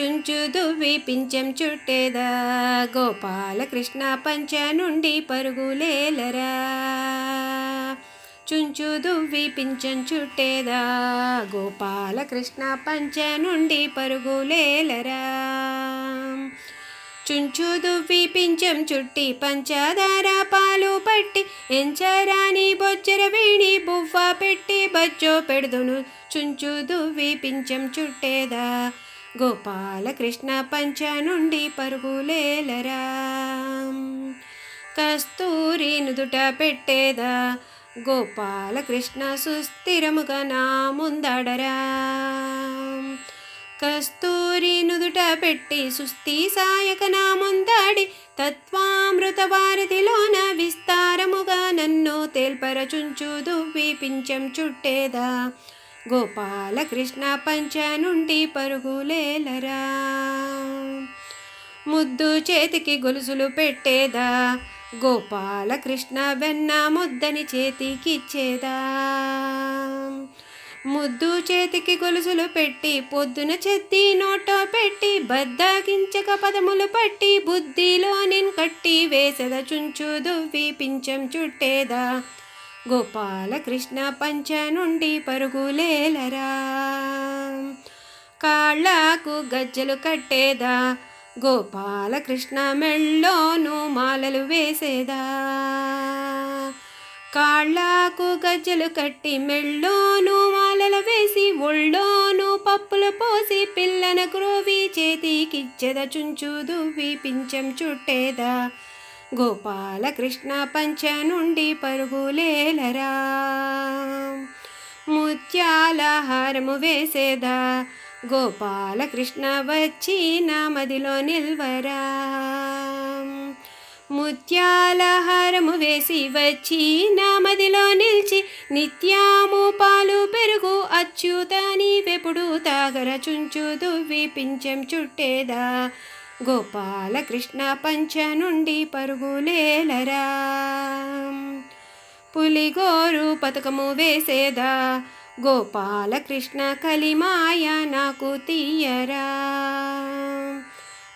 చుంచుదు విపించం పించం చుట్టేదా? గోపాలకృష్ణ పంచ నుండి పరుగులేలరా? చుంచుదు విపించం పించం చుట్టేదా? గోపాలకృష్ణ పంచ నుండి పరుగులేలరా? చుంచుదు విపించం పించం చుట్టి పంచదార పాలు పట్టి ఎంచరాని బొచ్చర వేణి బువ్వ పెట్టి బచ్చో పెడుదును. చుంచుదు విపించం చుట్టేదా? గోపాలకృష్ణ పంచ నుండి పరుగులేలరా. కస్తూరి నుదుట పెట్టేదా గోపాలకృష్ణ సుస్థిరముగా నా ముందడరా. కస్తూరి నుదుట పెట్టి సుస్థి సాయక నా ముందాడి తత్వామృత వారధిలోన విస్తారముగా నన్ను తేల్పరచుంచు దువ్వి పించం చుట్టేదా. గోపాలకృష్ణ పంచ నుండి పరుగులేలరా. ముద్దు చేతికి గొలుసులు పెట్టేదా? గోపాలకృష్ణ వెన్న ముద్దని చేతికిచ్చేదా? ముద్దు చేతికి గొలుసులు పెట్టి పొద్దున చెత్తి నోటో పెట్టి బద్దకించక పదములు పట్టి బుద్ధిలో నేను కట్టి వేసెద చుంచు దువ్వి పించం చుట్టేదా? గోపాలకృష్ణ పంచ నుండి పరుగులేలరా. కాళ్ళకు గజ్జలు కట్టేదా? గోపాలకృష్ణ మెళ్ళోను మాలలు వేసేదా? కాళ్ళకు గజ్జలు కట్టి మెళ్ళోను మాలలు వేసి ఒళ్ళోను పప్పులు పోసి పిల్లన క్రోవి చేతికిచ్చెద? చుంచు దువ్వి పించం చుట్టేదా? గోపాలకృష్ణ పంచ నుండి పరుగులేలరా. ముత్యాల హారము వేసేదా గోపాలకృష్ణ వచ్చి నా మదిలో నిల్వరా. ముత్యాల హారము వేసి వచ్చి నా మదిలో నిలిచి నిత్యాము పాలు పెరుగు అచ్యుతని వెపుడు తాగర చుంచు దువ్వి పించం చుట్టేదా. గోపాలకృష్ణ పంచ నుండి పరుగులేలరా. పులిగోరు పథకము వేసేదా గోపాలకృష్ణ కలిమాయ నాకు తీయరా.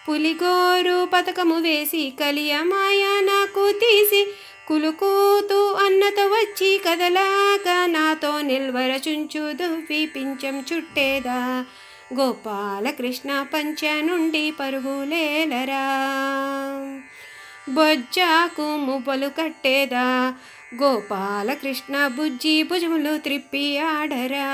పులిగోరు పథకము వేసి కలియమాయ నాకు తీసి కులుకూతూ అన్నతో వచ్చి కదలాగా నాతో నిల్వరచుంచు దువ్వి పించం చుట్టేదా. గోపాలకృష్ణ పంచ నుండి పరుగులేలరా బొజ్జాకు మువ్వలు కట్టేదా. గోపాలకృష్ణ బుజ్జి భుజములు త్రిప్పి ఆడరా.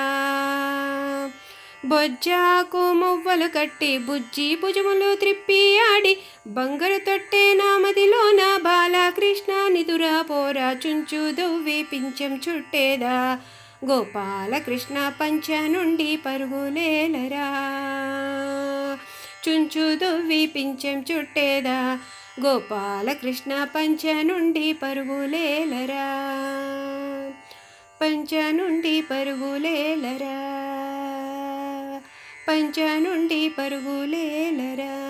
బొజ్జాకు మువ్వలు కట్టి బుజ్జి భుజములు త్రిప్పి ఆడి. బంగారు తొట్టే నామదిలోన బాలకృష్ణ నిదురా పోరా చుంచు దువ్వి పించం చుట్టేదా. గోపాలకృష్ణ పంచ నుండి పరుగులేలరా. చుంచు దువ్వి పించం చుట్టేదా. గోపాలకృష్ణ పంచ నుండి పరుగులేలరా. పంచ నుండి పరుగులేలరా. పంచ నుండి పరుగులేలరా.